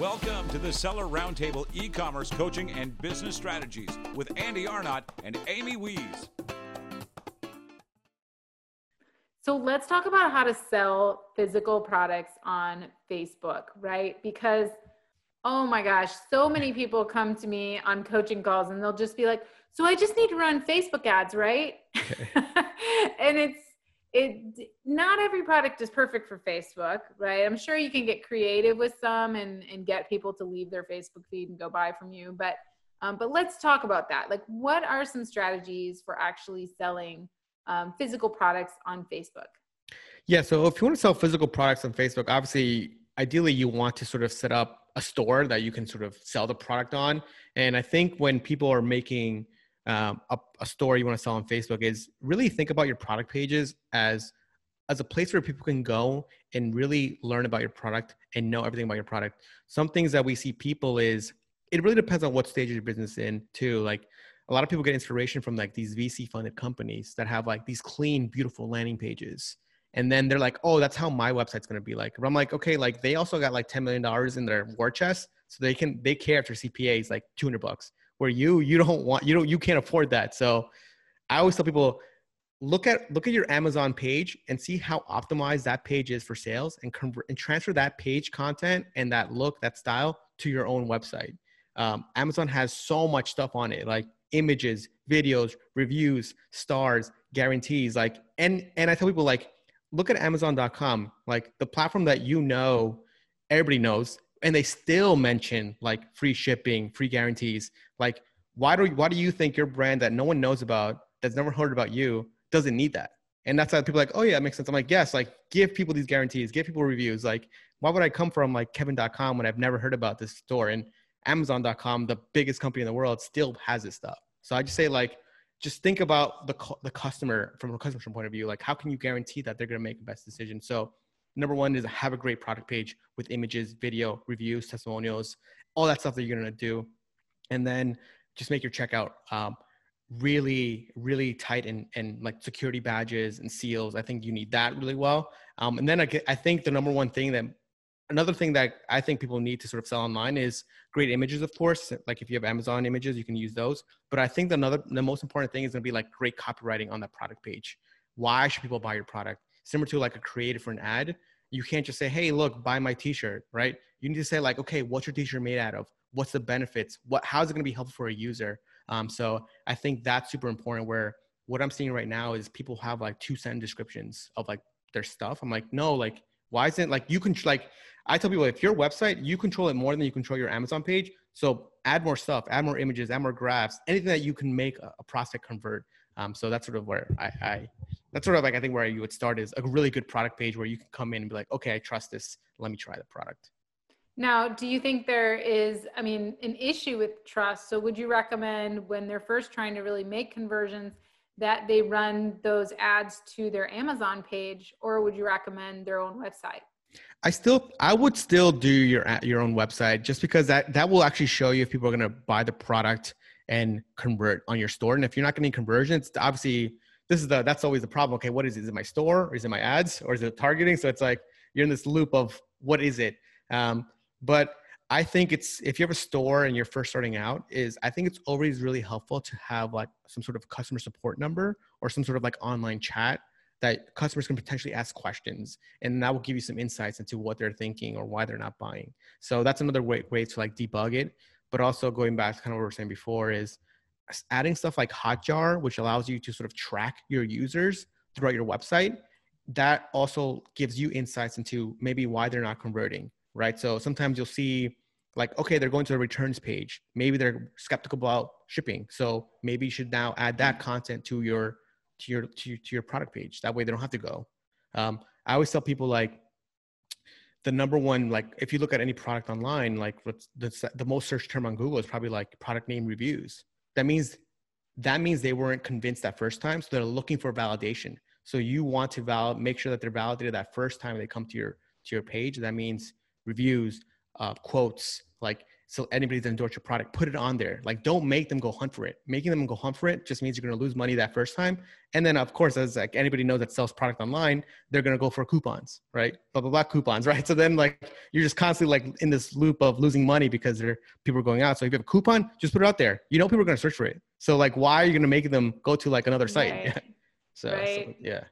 Welcome to the Seller Roundtable e commerce coaching and business strategies with Andy Arnott and Amy Wees. So let's talk about how to sell physical products on Facebook, right? Because, oh my gosh, so many people come to me on coaching calls and they'll just be like, so I just need to run Facebook ads, right? Okay. and it's, it not every product is perfect for facebook right? I'm sure you can get creative with some and and get people to leave their facebook feed and go buy from you but um, but let's talk about that. Like what are some strategies for actually selling um, physical products on facebook? Yeah so if you want to sell physical products on facebook obviously ideally you want to sort of set up a store that you can sort of sell the product on. And i think when people are making um, a, a store you want to sell on Facebook is really think about your product pages as as a place where people can go and really learn about your product and know everything about your product. Some things that we see people is it really depends on what stage of your business in too. Like a lot of people get inspiration from like these VC funded companies that have like these clean, beautiful landing pages. And then they're like, oh, that's how my website's gonna be like. But I'm like, okay, like they also got like $10 million in their war chest. So they can they care if their CPA is like 200 bucks where you you don't want you don't you can't afford that so i always tell people look at look at your amazon page and see how optimized that page is for sales and convert and transfer that page content and that look that style to your own website um, amazon has so much stuff on it like images videos reviews stars guarantees like and and i tell people like look at amazon.com like the platform that you know everybody knows and they still mention like free shipping, free guarantees. Like, why do why do you think your brand that no one knows about, that's never heard about you, doesn't need that? And that's how people are like, oh yeah, that makes sense. I'm like, yes, like give people these guarantees, give people reviews. Like, why would I come from like Kevin.com when I've never heard about this store? And Amazon.com, the biggest company in the world, still has this stuff. So I just say like, just think about the the customer from a customer point of view. Like, how can you guarantee that they're to make the best decision? So number one is have a great product page with images, video, reviews, testimonials, all that stuff that you're gonna do, and then just make your checkout um, really, really tight and and like security badges and seals. I think you need that really well. Um, and then I, I think the number one thing that another thing that I think people need to sort of sell online is great images, of course. Like if you have Amazon images, you can use those. But I think the another the most important thing is gonna be like great copywriting on that product page. Why should people buy your product? similar to like a creative for an ad you can't just say hey look buy my t-shirt right you need to say like okay what's your t-shirt made out of what's the benefits what how's it going to be helpful for a user um, so i think that's super important where what i'm seeing right now is people have like two sentence descriptions of like their stuff i'm like no like why isn't like you can like i tell people if your website you control it more than you control your amazon page so add more stuff add more images add more graphs anything that you can make a, a prospect convert um, so that's sort of where I, I that's sort of like I think where you would start is a really good product page where you can come in and be like, okay, I trust this. Let me try the product. Now, do you think there is, I mean, an issue with trust? So, would you recommend when they're first trying to really make conversions that they run those ads to their Amazon page, or would you recommend their own website? I still, I would still do your your own website just because that that will actually show you if people are going to buy the product and convert on your store. And if you're not getting conversions, obviously this is the that's always the problem. Okay, what is it? Is it my store or is it my ads or is it targeting? So it's like you're in this loop of what is it? Um, but I think it's if you have a store and you're first starting out, is I think it's always really helpful to have like some sort of customer support number or some sort of like online chat that customers can potentially ask questions and that will give you some insights into what they're thinking or why they're not buying. So that's another way, way to like debug it. But also going back to kind of what we were saying before is adding stuff like Hotjar, which allows you to sort of track your users throughout your website, that also gives you insights into maybe why they're not converting, right? So sometimes you'll see like, okay, they're going to the returns page. Maybe they're skeptical about shipping. So maybe you should now add that content to your to your to, to your product page. That way they don't have to go. Um, I always tell people like the number one like if you look at any product online like the, the most search term on google is probably like product name reviews that means that means they weren't convinced that first time so they're looking for validation so you want to val- make sure that they're validated that first time they come to your to your page that means reviews uh, quotes like so anybody's endorse your product, put it on there. Like, don't make them go hunt for it. Making them go hunt for it just means you're going to lose money that first time. And then, of course, as like anybody knows that sells product online, they're going to go for coupons, right? Blah blah blah coupons, right? So then, like, you're just constantly like in this loop of losing money because there people are going out. So if you have a coupon, just put it out there. You know, people are going to search for it. So like, why are you going to make them go to like another site? Right. so, Right. so yeah.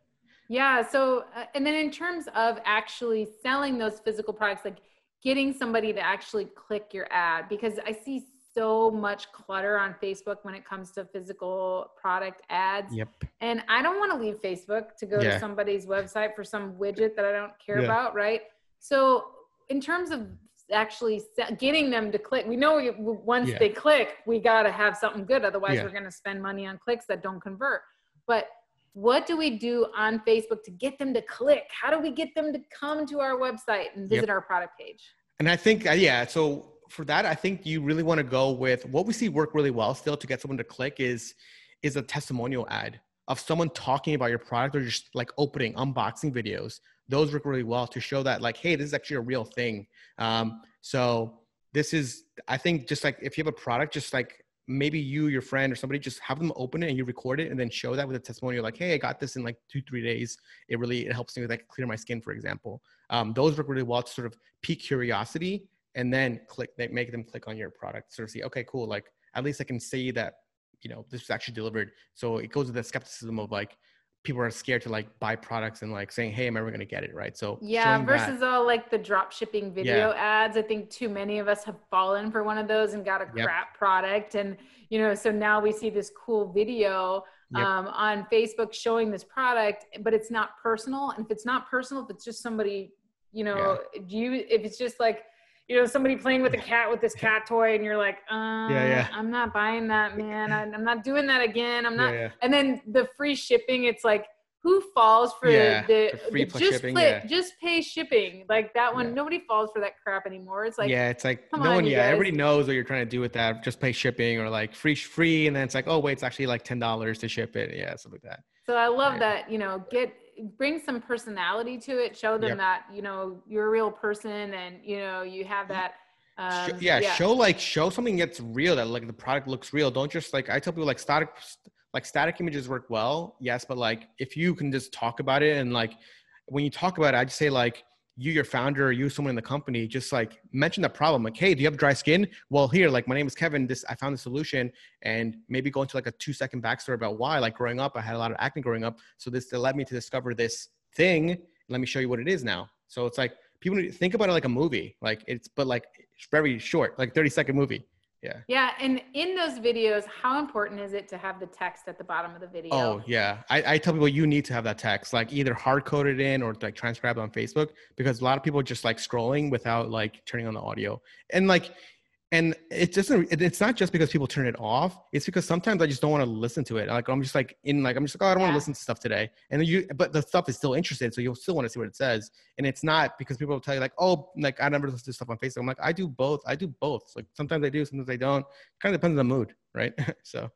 Yeah. So, uh, and then in terms of actually selling those physical products, like getting somebody to actually click your ad, because I see so much clutter on Facebook when it comes to physical product ads. Yep. And I don't want to leave Facebook to go Yeah. to somebody's website for some widget that I don't care Yeah. about. Right. So, in terms of actually getting them to click, we know we, once Yeah. they click, we got to have something good. Otherwise, we're going to spend money on clicks that don't convert. But what do we do on Facebook to get them to click? How do we get them to come to our website and visit our product page? And I think, uh, yeah, so for that, I think you really want to go with what we see work really well still to get someone to click is is a testimonial ad of someone talking about your product or just like opening, unboxing videos. Those work really well to show that like, hey, this is actually a real thing. Um, so this is, I think, just like if you have a product, just like maybe you, your friend, or somebody, just have them open it and you record it and then show that with a testimonial, like, hey, I got this in like two, three days. It really it helps me with like clear my skin, for example. Um, those work really well to sort of pique curiosity and then click they make them click on your product sort of see okay cool like at least i can see that you know this was actually delivered so it goes with the skepticism of like people are scared to like buy products and like saying hey am i ever going to get it right so Yeah, showing that- versus all like the drop shipping video ads. I think too many of us have fallen for one of those and got a Yep. crap product. And, you know, so now we see this cool video Yep. um, on Facebook showing this product, but it's not personal. And if it's not personal, if it's just somebody, you know, do you, if it's just like, you know, somebody playing with a cat with this cat toy and you're like, uh, yeah. I'm not buying that, man. I, I'm not doing that again. I'm not, yeah, yeah. and then the free shipping, it's like, who falls for Yeah, the, the just shipping, play- yeah. just pay shipping like that one? Yeah. Nobody falls for that crap anymore. It's like, yeah, it's like come no on, one. Yeah, guys. everybody knows what you're trying to do with that. Just pay shipping or like free, free, and then it's like, oh wait, it's actually like ten dollars to ship it. Yeah, something like that. so I love Yeah. that you know get bring some personality to it. Show them Yep. that you know you're a real person and you know you have that. Um, yeah, show like show something that's real that like the product looks real. Don't just like I tell people like static like static images work well, yes, but like if you can just talk about it and like when you talk about it, I just say like you, your founder, or you, someone in the company, just like mention the problem. Like, hey, do you have dry skin? Well, here, like my name is Kevin. This I found the solution, and maybe go into like a two second backstory about why. Like growing up, I had a lot of acne growing up, so this led me to discover this thing. Let me show you what it is now. So it's like people think about it like a movie, like it's but like it's very short, like thirty second movie. Yeah. Yeah, and in those videos, how important is it to have the text at the bottom of the video? Oh yeah, I, I tell people you need to have that text, like either hard coded in or like transcribed on Facebook, because a lot of people just like scrolling without like turning on the audio, and like, and it doesn't. It's not just because people turn it off. It's because sometimes I just don't want to listen to it. Like I'm just like in like I'm just like oh I don't want to listen to stuff today, and you but the stuff is still interested, so you'll still want to see what it says, and it's not because people will tell you like oh like I never listen to stuff on Facebook. I'm like I do both. I do both. Like sometimes I do, sometimes I don't. it Kind of depends on the mood, right? so.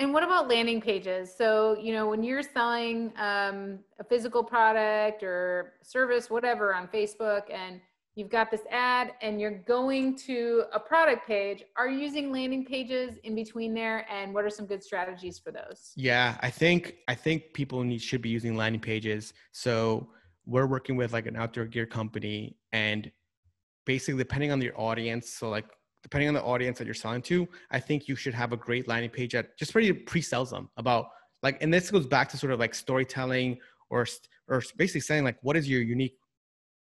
And what about landing pages? So, you know, when you're selling um, a physical product or service, whatever, on Facebook, and you've got this ad and you're going to a product page, are you using landing pages in between there? And what are some good strategies for those? Yeah, I think I think people need should be using landing pages. So we're working with like an outdoor gear company, and basically depending on your audience, so like depending on the audience that you're selling to, I think you should have a great landing page that just really pre-sells them about like, and this goes back to sort of like storytelling or or basically saying like, what is your unique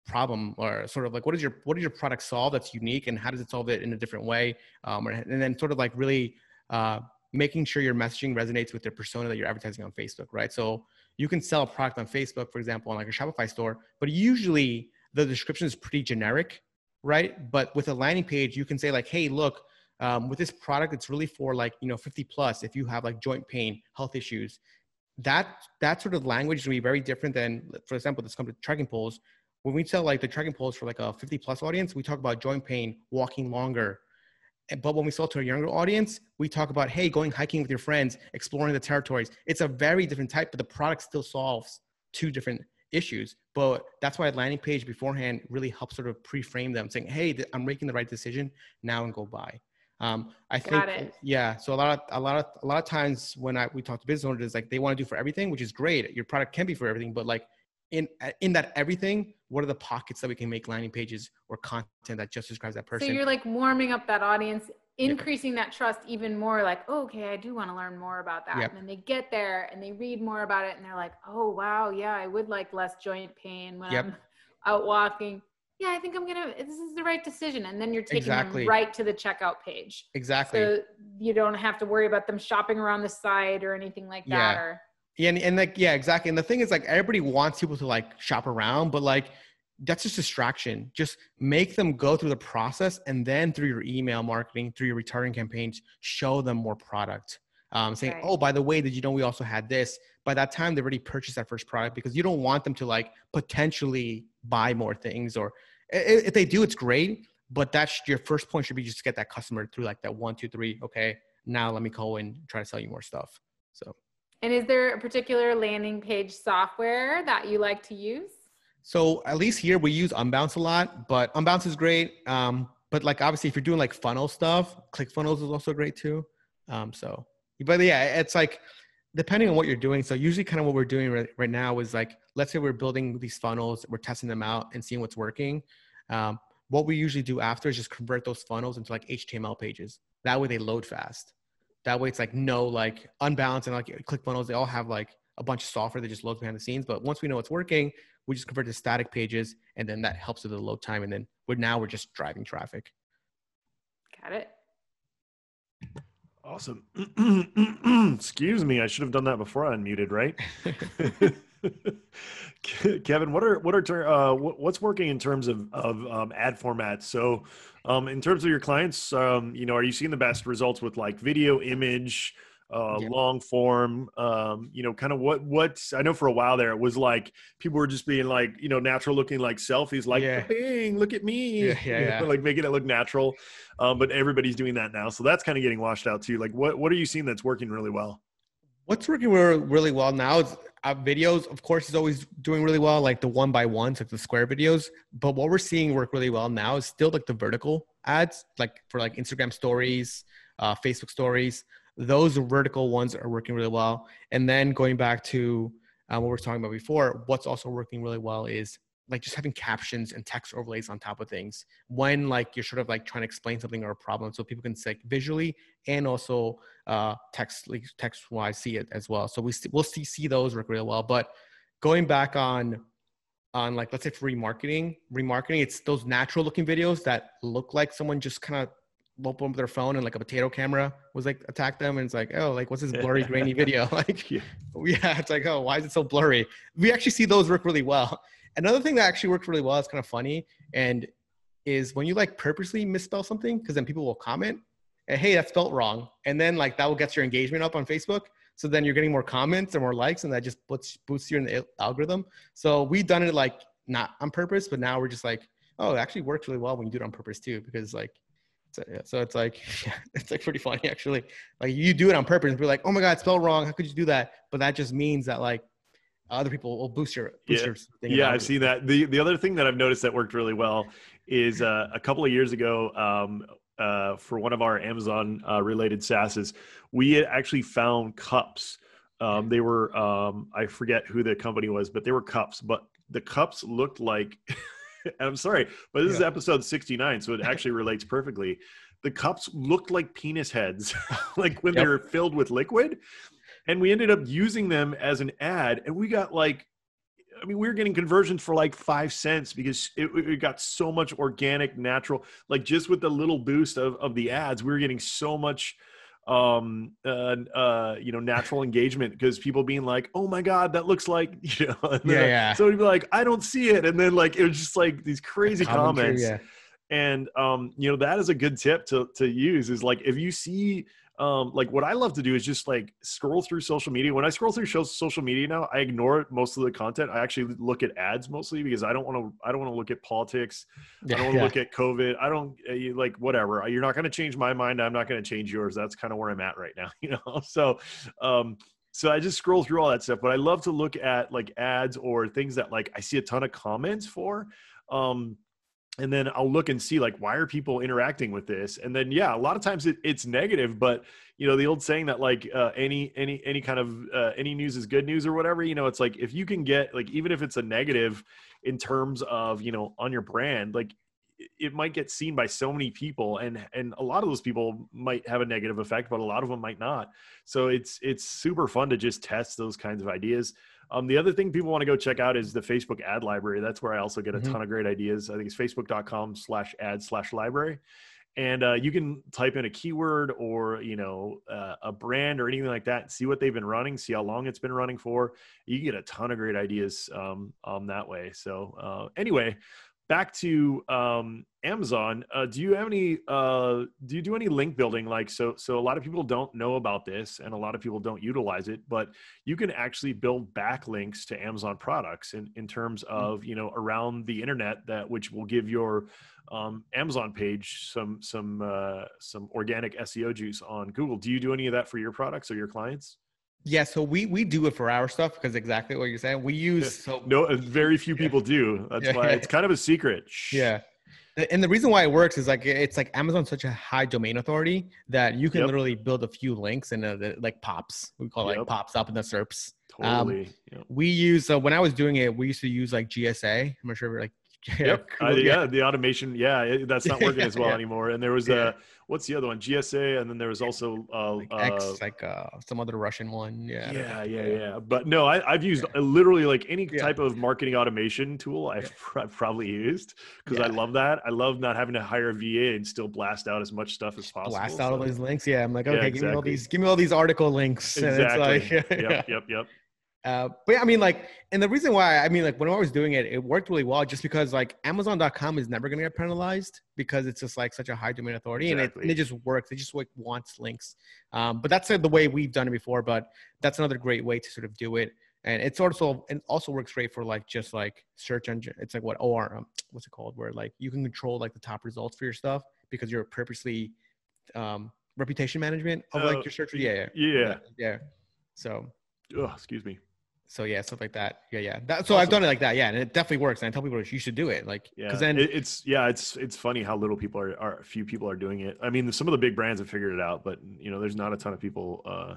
problem or sort of like what is your what does your product solve that's unique and how does it solve it in a different way um, and then sort of like really uh, making sure your messaging resonates with the persona that you're advertising on Facebook, right? So you can sell a product on Facebook, for example, on like a Shopify store, but usually the description is pretty generic, right? But with a landing page, you can say like, hey, look, um, with this product, it's really for like you know 50 plus. If you have like joint pain, health issues, that that sort of language will be very different than, for example, this company trekking poles. When we sell like the trekking poles for like a 50 plus audience, we talk about joint pain, walking longer, but when we sell to a younger audience, we talk about, hey, going hiking with your friends, exploring the territories. It's a very different type, but the product still solves two different issues. But that's why a landing page beforehand really helps sort of pre-frame them, saying, "Hey, I'm making the right decision now, and go buy." Um, I Got think, it. yeah. So a lot of a lot of a lot of times when I we talk to business owners, like they want to do for everything, which is great. Your product can be for everything, but like in in that everything, what are the pockets that we can make landing pages or content that just describes that person? So you're like warming up that audience, increasing that trust even more. Like, oh, okay, I do want to learn more about that. Yep. And then they get there and they read more about it, and they're like, oh wow, yeah, I would like less joint pain when Yep. I'm out walking. Yeah, I think I'm gonna. This is the right decision. And then you're taking Exactly. them right to the checkout page. exactly. So you don't have to worry about them shopping around the site or anything like that. Yeah. Or Yeah, and, and like yeah, exactly. And the thing is like everybody wants people to like shop around, but like that's just distraction. Just make them go through the process and then through your email marketing, through your retargeting campaigns, show them more product. Um, saying, Right. oh, by the way, did you know we also had this? By that time, they've already purchased that first product because you don't want them to like potentially buy more things. Or if they do, it's great. But that's your first point should be just to get that customer through like that one, two, three. Okay, now let me go and try to sell you more stuff. So. And is there a particular landing page software that you like to use? So at least here we use Unbounce a lot, but Unbounce is great. Um, but like obviously if you're doing like funnel stuff, ClickFunnels is also great too. Um, so, but yeah, it's like depending on what you're doing. So usually kind of what we're doing right, right now is like, let's say we're building these funnels, we're testing them out and seeing what's working. Um, what we usually do after is just convert those funnels into like HTML pages. That way they load fast. That way it's like no like Unbounce and like ClickFunnels, they all have like a bunch of software that just loads behind the scenes. But once we know it's working, we just convert to static pages and then that helps with the load time. And then we're now we're just driving traffic. Got it. Awesome. Excuse me, I should have done that before I unmuted, right? Ke- Kevin, what are what are uh, what, what's working in terms of of um, ad formats? So, um, in terms of your clients, um, you know, are you seeing the best results with like video, image, uh, Yeah. long form? Um, you know, kind of what what I know for a while there it was like people were just being like you know natural looking like selfies, like Yeah. bing, look at me, Yeah, yeah, you know, yeah. like making it look natural. Um, but everybody's doing that now, so that's kind of getting washed out too. Like, what what are you seeing that's working really well? What's working really well now is uh, videos, of course, is always doing really well, like the one by ones, like the square videos. But what we're seeing work really well now is still like the vertical ads, like for like Instagram stories, uh, Facebook stories. Those vertical ones are working really well. And then going back to uh, what we were talking about before, what's also working really well is like just having captions and text overlays on top of things when like you're sort of like trying to explain something or a problem so people can see like, visually and also uh, text like text wise see it as well. So we st- we'll see see those work really well. But going back on on like let's say for remarketing, remarketing, it's those natural looking videos that look like someone just kind of opened up their phone and like a potato camera was like attacked them and it's like oh like what's this blurry grainy video like Yeah. yeah it's like oh why is it so blurry we actually see those work really well another thing that actually works really well it's kind of funny and is when you like purposely misspell something because then people will comment and, hey that's spelled wrong and then like that will get your engagement up on facebook so then you're getting more comments and more likes and that just boosts boosts you in the algorithm. So we've done it like not on purpose but now we're just like oh it actually works really well when you do it on purpose too because like so, so it's like it's like pretty funny actually. Like you do it on purpose and be like oh my god spelled wrong how could you do that? But that just means that like other people will boost your boost Yeah. your thing Yeah, I've seen that. The the other thing that I've noticed that worked really well is uh, a couple of years ago um, uh, for one of our Amazon uh, related SaaSes, we had actually found cups. Um, they were um, I forget who the company was, but they were cups. But the cups looked like. and I'm sorry, but this is episode 69, so it actually relates perfectly. The cups looked like penis heads, like when they Yep. were filled with liquid. And we ended up using them as an ad, and we got like I mean, we were getting conversions for like five cents because it, it got so much organic, natural. Like just with the little boost of, of the ads, we were getting so much, um, uh, uh, you know, natural engagement because people being like, "Oh my god, that looks like," you know. and Yeah, yeah. So we'd be like, "I don't see it," and then like it was just like these crazy comments yeah. and um, you know that is a good tip to to use is like if you see um, like what I love to do is just like scroll through social media. When I scroll through show, social media now, I ignore most of the content. I actually look at ads mostly because I don't want to. I don't want to look at politics. I don't want to Yeah. look at COVID. I don't uh, like whatever. You're not going to change my mind. I'm not going to change yours. That's kind of where I'm at right now. You know. So, um, so I just scroll through all that stuff, but I love to look at like ads or things that like I see a ton of comments for. Um, and then I'll look and see like why are people interacting with this, and then yeah, a lot of times it, it's negative, but you know the old saying that like uh, any any any kind of uh, any news is good news or whatever. You know, it's like if you can get like even if it's a negative in terms of you know on your brand, like it might get seen by so many people and and a lot of those people might have a negative effect but a lot of them might not so it's it's super fun to just test those kinds of ideas um, the other thing people want to go check out is the Facebook ad library. That's where I also get a mm-hmm. ton of great ideas. I think it's facebook.com slash ad slash library. And uh, you can type in a keyword or, you know, uh, a brand or anything like that, see what they've been running, see how long it's been running for. You get a ton of great ideas um, um, that way. So uh, anyway, back to um, Amazon. Uh, do you have any? Uh, do you do any link building? Like so, so a lot of people don't know about this, and a lot of people don't utilize it. But you can actually build backlinks to Amazon products in in terms hmm. of you know around the internet that which will give your um, Amazon page some some uh, some organic SEO juice on Google. Do you do any of that for your products or your clients? Yeah, so we we do it for our stuff because exactly what you're saying. We use so no, uh, very few people do. That's yeah, why it's kind of a secret. Yeah, and the reason why it works is like it's like Amazon's such a high domain authority that you can yep. literally build a few links and uh, it like pops. We call it yep. like pops up in the SERPs. Totally. Um, yep. We use uh, when I was doing it, we used to use like GSA. I'm not sure like yep. Uh, yeah, the automation. Yeah, that's not working as well yeah. anymore. And there was a what's the other one? GSA, and then there was also uh, like X, uh, like uh, some other Russian one. Yeah. Yeah, yeah, yeah. But no, I, have used yeah. literally like any type of marketing automation tool. I've, I've probably used because I love that. I love not having to hire a VA and still blast out as much stuff as possible. Blast out so. all these links. Yeah, I'm like, okay, exactly. give me all these, give me all these article links. Exactly. Like, yep, yep, yep. Uh, but I mean, like, and the reason why I mean, like, when I was doing it, it worked really well, just because like Amazon.com is never gonna get penalized because it's just like such a high domain authority, exactly. and, it, and it just works. It just like wants links. Um, but that's uh, the way we've done it before. But that's another great way to sort of do it, and it's also it also works great for like just like search engine. It's like what OR, um, what's it called? Where like you can control like the top results for your stuff because you're purposely um, reputation management of like oh, your search. Yeah, yeah, yeah. yeah. So. Oh, excuse me so yeah, stuff like that. Yeah, yeah. That, so awesome. I've done it like that. Yeah, and it definitely works. And I tell people you should do it. Like, yeah, because then it, it's yeah, it's it's funny how little people are, are few people are doing it. I mean, some of the big brands have figured it out, but you know, there's not a ton of people. uh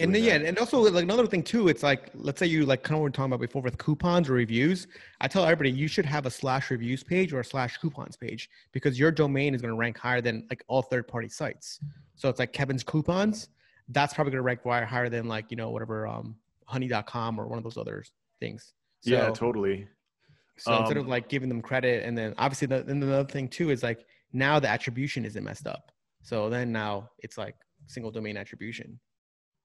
and then, yeah, and also like another thing too, it's like let's say you like kind of what we are talking about before with coupons or reviews. I tell everybody you should have a slash reviews page or a slash coupons page because your domain is going to rank higher than like all third party sites. So it's like Kevin's coupons. That's probably going to rank higher than like you know whatever um honey.com or one of those other things. So, yeah, totally. So um, instead of like giving them credit, and then obviously the, and the other thing too is like now the attribution isn't messed up. So then now it's like single domain attribution.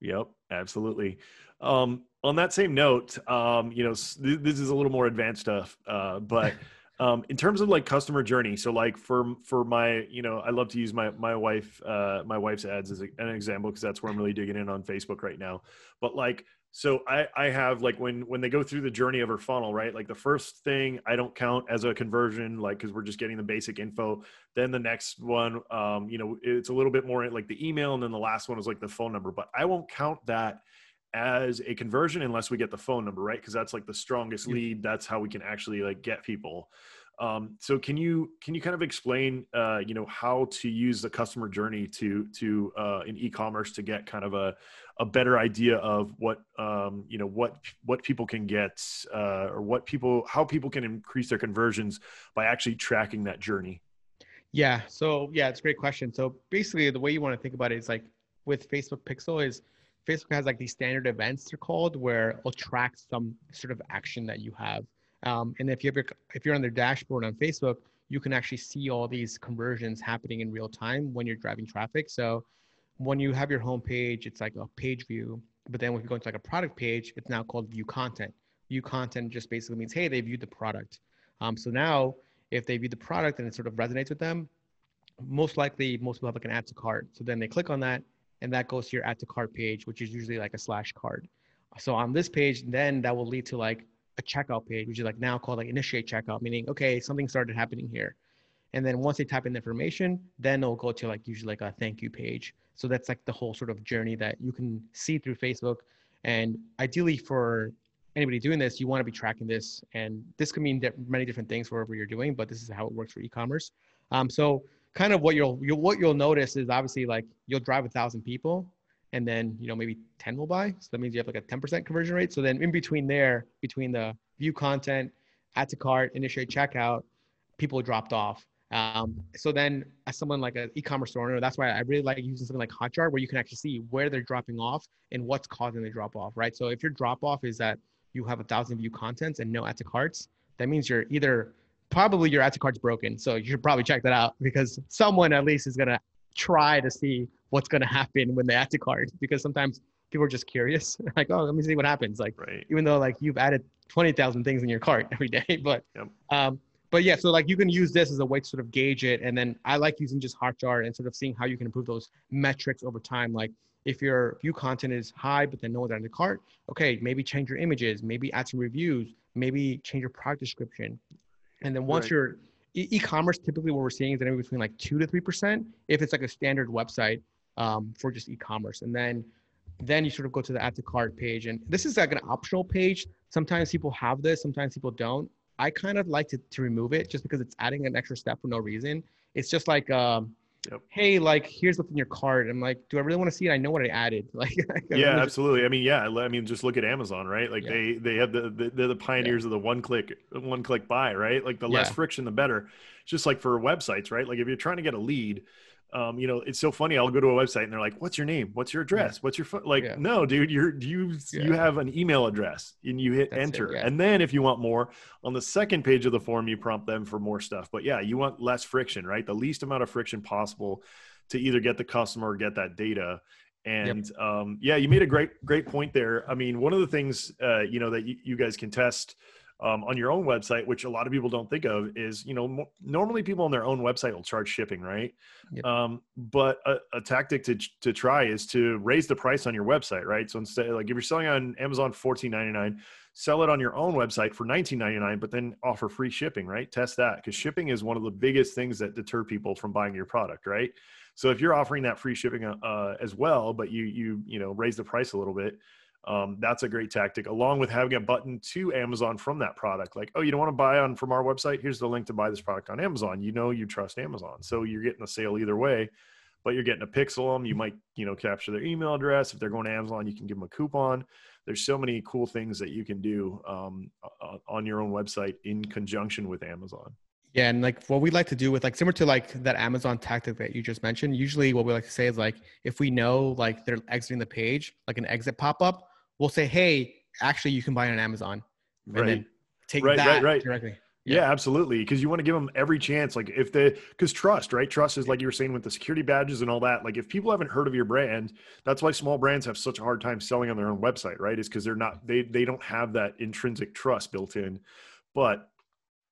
Yep, absolutely. Um, on that same note, um, you know, this is a little more advanced stuff, uh, but um, in terms of like customer journey, so like for for my, you know, I love to use my my wife uh, my wife's ads as a, an example because that's where I'm really digging in on Facebook right now. But like so I, I have like when when they go through the journey of her funnel right like the first thing i don't count as a conversion like because we're just getting the basic info. Then the next one um, you know it's a little bit more like the email and then the last one is like the phone number. But i won't count that as a conversion unless we get the phone number right? Because that's like the strongest lead. That's how we can actually like get people um, so can you can you kind of explain uh, you know how to use the customer journey to to uh, in e-commerce to get kind of a, a better idea of what um, you know what what people can get uh, or what people how people can increase their conversions by actually tracking that journey? Yeah. So yeah it's a great question. So basically the way you want to think about it is like with facebook pixel is facebook has like these standard events they're called where it'll track some sort of action that you have um, and if you ever, if you're on their dashboard on Facebook, you can actually see all these conversions happening in real time when you're driving traffic. So when you have your home page, it's like a page view. But then when you go into like a product page, it's now called view content. View content just basically means, hey, they viewed the product. Um, so now if they view the product and it sort of resonates with them, most likely most people have like an add to cart. So then they click on that and that goes to your add to cart page, which is usually like a slash card. So on this page, then that will lead to like a checkout page, which is like now called like initiate checkout, meaning, okay, something started happening here. And then once they type in the information, then it'll go to like usually like a thank you page. So that's like the whole sort of journey that you can see through Facebook. And ideally, for anybody doing this, you want to be tracking this, and this could mean that many different things wherever you're doing, but this is how it works for e-commerce. Um, so kind of what you'll, you'll what you'll notice is obviously like you'll drive a thousand people, and then you know maybe 10 will buy. So that means you have like a 10% conversion rate. So then in between there, between the view content, add to cart, initiate checkout, people dropped off. Um, so then as someone like an e-commerce owner, that's why I really like using something like Hotjar where you can actually see where they're dropping off and what's causing the drop off, right? So if your drop off is that you have a thousand view contents and no add to carts, that means you're either probably your add to cart's broken. So you should probably check that out because someone at least is gonna try to see what's gonna happen when they add to cart because sometimes people are just curious, like, oh, let me see what happens. Like, Right. even though like you've added twenty thousand things in your cart every day, but Yep. um, but yeah, so like you can use this as a way to sort of gauge it, and then I like using just Hotjar and sort of seeing how you can improve those metrics over time. Like if your view content is high, but then no one's in the cart, okay, maybe change your images, maybe add some reviews, maybe change your product description, and then once Right. you're e-commerce, typically what we're seeing is anywhere between like two to three percent if it's like a standard website um, for just e-commerce, and then then you sort of go to the add to cart page, and this is like an optional page. Sometimes people have this, sometimes people don't. I kind of like to, to remove it just because it's adding an extra step for no reason. It's just like, um, Yep. hey, like here's what's in your cart. I'm like, do I really want to see it? I know what I added. Like, yeah just- absolutely i mean yeah i mean just look at amazon right like Yeah. they they have the, the they're the pioneers of the one click one click buy right like the less Yeah. friction the better it's just like for websites right like if you're trying to get a lead um, you know, it's so funny. I'll go to a website and they're like, "What's your name? What's your address? What's your phone?" Like, Yeah. no, dude, you're you you have an email address and you hit That's it, enter, yeah. and then if you want more, on the second page of the form, you prompt them for more stuff. But yeah, you want less friction, right? The least amount of friction possible to either get the customer or get that data. And um, yeah, you made a great great point there. I mean, one of the things uh, you know that you, you guys can test um, on your own website, which a lot of people don't think of, is you know normally people on their own website will charge shipping, right? Yep. Um, but a, a tactic to to try is to raise the price on your website, right? So instead, like if you're selling on Amazon fourteen ninety nine, sell it on your own website for nineteen ninety nine, but then offer free shipping, right? Test that because shipping is one of the biggest things that deter people from buying your product, right? So if you're offering that free shipping uh, as well, but you you you know raise the price a little bit, um, that's a great tactic. Along with having a button to Amazon from that product, like oh you don't want to buy on from our website, here's the link to buy this product on Amazon. You know you trust Amazon, so you're getting a sale either way. But you're getting a pixel them. You might you know capture their email address. If they're going to Amazon, you can give them a coupon. There's so many cool things that you can do um, on your own website in conjunction with Amazon. Yeah, and like what we like to do with like similar to like that Amazon tactic that you just mentioned. Usually, what we like to say is like if we know like they're exiting the page, like an exit pop up, we'll say, "Hey, actually, you can buy it on Amazon." And Right. then take Right, right, right. directly. Yeah, Yeah. absolutely. Because you want to give them every chance. Like if they, because trust, right? Trust is like you were saying with the security badges and all that. Like if people haven't heard of your brand, that's why small brands have such a hard time selling on their own website, right? Is because they're not they they don't have that intrinsic trust built in. But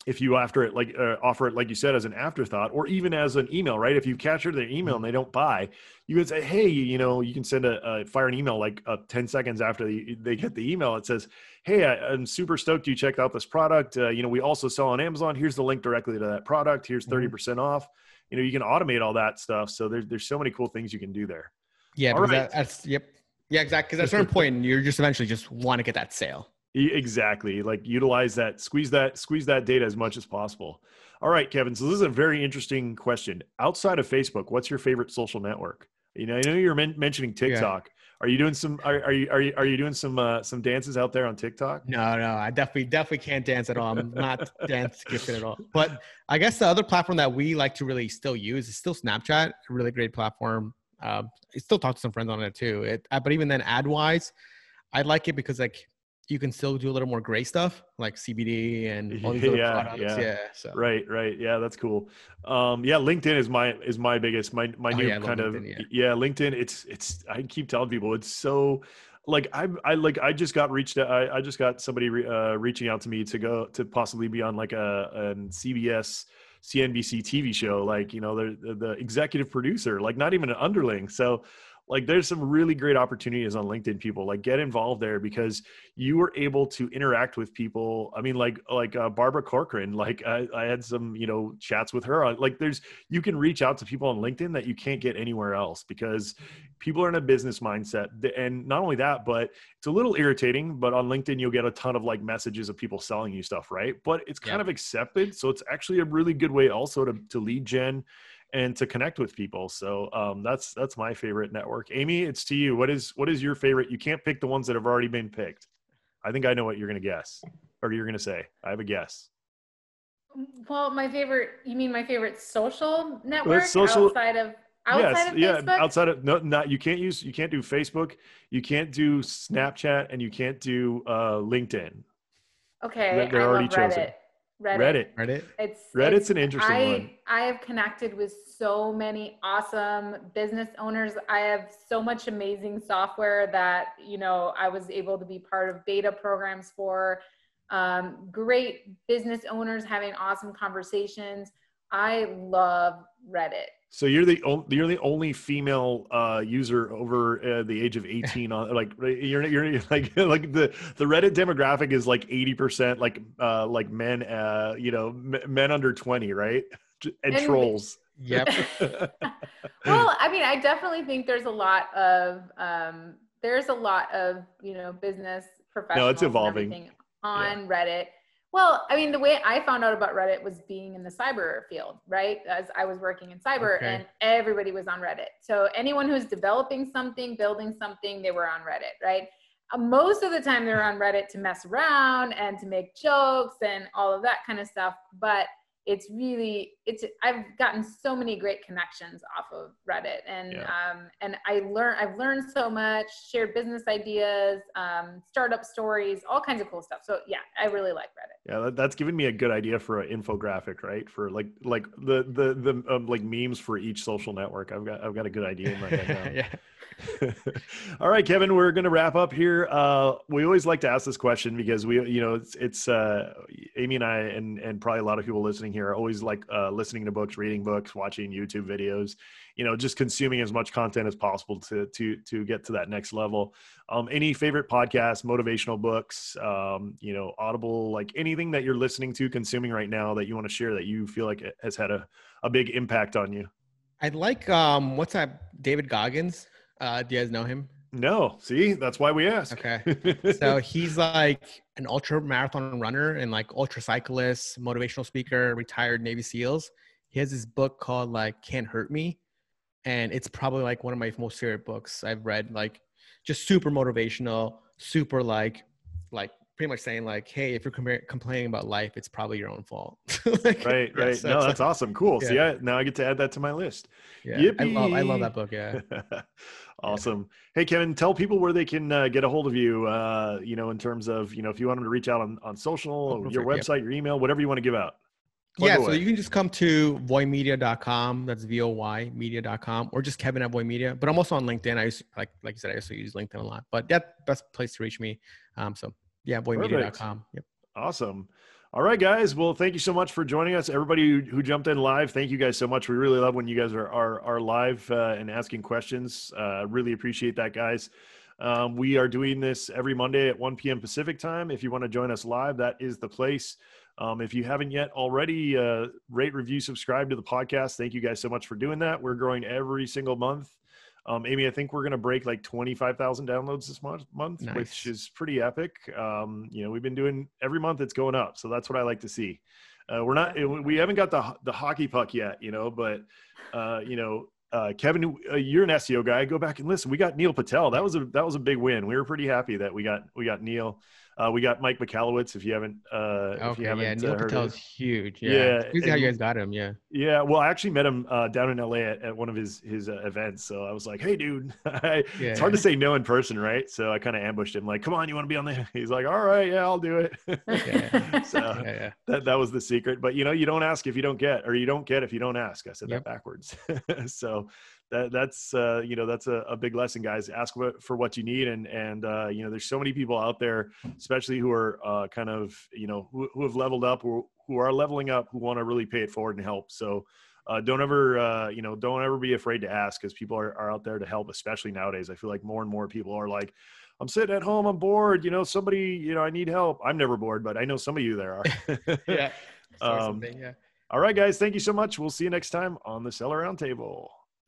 if you after it like uh, offer it like you said as an afterthought or even as an email right if you capture their email and they don't buy you can say hey you know you can send a, a fire an email like uh, 10 seconds after they, they get the email it says hey I, i'm super stoked you checked out this product uh, you know we also sell on amazon here's the link directly to that product here's 30% off you know you can automate all that stuff so there's there's so many cool things you can do there Yeah, right. that, that's yep. Yeah, exactly. Because at a certain point, you're just eventually just want to get that sale. Exactly. Like utilize that, squeeze that, squeeze that data as much as possible. All right, Kevin. So this is a very interesting question. Outside of Facebook, what's your favorite social network? You know, I know you're men- mentioning TikTok. Are you doing some? Are, are you are you are you doing some uh, some dances out there on TikTok? No, no, I definitely definitely can't dance at all. I'm not dance gifted at all. But I guess the other platform that we like to really still use is still Snapchat. A really great platform. Uh, I still talk to some friends on it too. It, uh, but even then, ad wise, I like it because like you can still do a little more gray stuff like CBD and all these other Yeah, products. yeah. Yeah. So Right, right. Yeah, that's cool. Um, yeah, LinkedIn is my is my biggest my my Oh, new yeah, kind of LinkedIn, yeah. LinkedIn. It's it's I keep telling people it's so like I I like I just got reached I, I just got somebody re, uh, reaching out to me to go to possibly be on like a an CBS CNBC TV show like you know the the executive producer like not even an underling so like there's some really great opportunities on linkedin people like get involved there because you were able to interact with people. I mean like like uh, barbara corcoran like I, I had some you know chats with her like there's you can reach out to people on linkedin that you can't get anywhere else because people are in a business mindset. And not only that but it's a little irritating but on linkedin you'll get a ton of like messages of people selling you stuff right? But it's kind yep. of accepted so it's actually a really good way also to, to lead gen and to connect with people. So um, that's that's my favorite network. Amy, it's to you. What is what is your favorite? You can't pick the ones that have already been picked. I think I know what you're going to guess, or you're going to say. I have a guess. Well, my favorite. You mean my favorite social network social, outside of outside yes, of Facebook? yeah, outside of no, not you can't use you can't do Facebook, you can't do Snapchat, and you can't do uh, LinkedIn. Okay, they're, they're already chosen. Reddit. Reddit. Reddit. It's Reddit's it's, an interesting I, one. I have connected with so many awesome business owners. I have so much amazing software that you know I was able to be part of beta programs for. Um, great business owners having awesome conversations. I love Reddit. So you're the only, you're the only female uh, user over uh, the age of 18 on like you're you're like like the the Reddit demographic is like 80% like uh, like men uh, you know m- men under 20 right and, and trolls. Yep. well, I mean, I definitely think there's a lot of um, there's a lot of you know business professionals. No, it's evolving on yeah. Reddit well, I mean, the way I found out about Reddit was being in the cyber field, right? As I was working in cyber okay. and everybody was on Reddit. So anyone who's developing something, building something, they were on Reddit, right? Uh, most of the time they're on Reddit to mess around and to make jokes and all of that kind of stuff. But it's really it's i've gotten so many great connections off of reddit and yeah. um, and i learn i've learned so much shared business ideas um, startup stories all kinds of cool stuff. So yeah i really like reddit. Yeah that's given me a good idea for an infographic right? For like like the the the um, like memes for each social network. I've got i've got a good idea in my head now. Yeah All right, Kevin, we're going to wrap up here. Uh, we always like to ask this question because we, you know, it's, it's uh, Amy and I, and and probably a lot of people listening here are always like uh, listening to books, reading books, watching YouTube videos, you know, just consuming as much content as possible to to to get to that next level. Um, any favorite podcasts, motivational books, um, you know, Audible, like anything that you're listening to, consuming right now that you want to share that you feel like has had a, a big impact on you. I'd like um, what's that? David Goggins. Uh, do you guys know him? No. See, that's why we ask. Okay. so he's like an ultra marathon runner and like ultra cyclist, motivational speaker, retired Navy SEALs. He has this book called like Can't Hurt Me. And it's probably like one of my most favorite books I've read. Like just super motivational, super like like pretty much saying like, hey, if you're complaining about life, it's probably your own fault. like, right, right. so no, that's awesome. Cool. Yeah. See, I, now I get to add that to my list. Yeah, I love, I love that book. Yeah. awesome. Yeah. Hey, Kevin, tell people where they can uh, get a hold of you. Uh, you know, in terms of you know, if you want them to reach out on on social, oh, your website, yeah. your email, whatever you want to give out. Plug yeah, away. so you can just come to voymedia.com. That's V-O-Y media.com or just Kevin at Voy Media. But I'm also on LinkedIn. I use like like you said, I also use LinkedIn a lot. But that best place to reach me. Um, so yeah, voymedia.com. Yep. Awesome. All right, guys. Well, thank you so much for joining us. Everybody who, who jumped in live, thank you guys so much. We really love when you guys are are, are live uh, and asking questions. Uh, really appreciate that, guys. Um, we are doing this every Monday at 1 p.m. Pacific time. If you want to join us live, that is the place. Um, if you haven't yet already, uh, rate, review, subscribe to the podcast. Thank you guys so much for doing that. We're growing every single month. Um, Amy, I think we're going to break like 25,000 downloads this month, month nice. which is pretty epic. Um, you know, we've been doing every month it's going up. So that's what I like to see. Uh, we're not, we haven't got the, the hockey puck yet, you know, but, uh, you know, uh, Kevin, uh, you're an SEO guy. Go back and listen. We got Neil Patel. That was a that was a big win. We were pretty happy that we got we got Neil. Uh, we got Mike Michalowicz. If you haven't, uh, okay, if you haven't, yeah, Neil uh, Patel is huge. Yeah, yeah it's how you guys got him. Yeah, yeah. Well, I actually met him uh, down in LA at, at one of his his uh, events. So I was like, "Hey, dude," I, yeah. it's hard to say no in person, right? So I kind of ambushed him, like, "Come on, you want to be on the?" He's like, "All right, yeah, I'll do it." yeah. so yeah, yeah. that that was the secret. But you know, you don't ask if you don't get, or you don't get if you don't ask. I said yep. that backwards. so that that's uh, you know that's a, a, big lesson guys ask what, for what you need and and uh, you know there's so many people out there especially who are uh, kind of you know who, who have leveled up or who are leveling up who want to really pay it forward and help so uh, don't ever, uh, you know, don't ever be afraid to ask because people are, are out there to help, especially nowadays. I feel like more and more people are like, I'm sitting at home, I'm bored. You know, somebody, you know, I need help. I'm never bored, but I know some of you there are. yeah. Um, yeah. All right, guys. Thank you so much. We'll see you next time on the Seller Roundtable.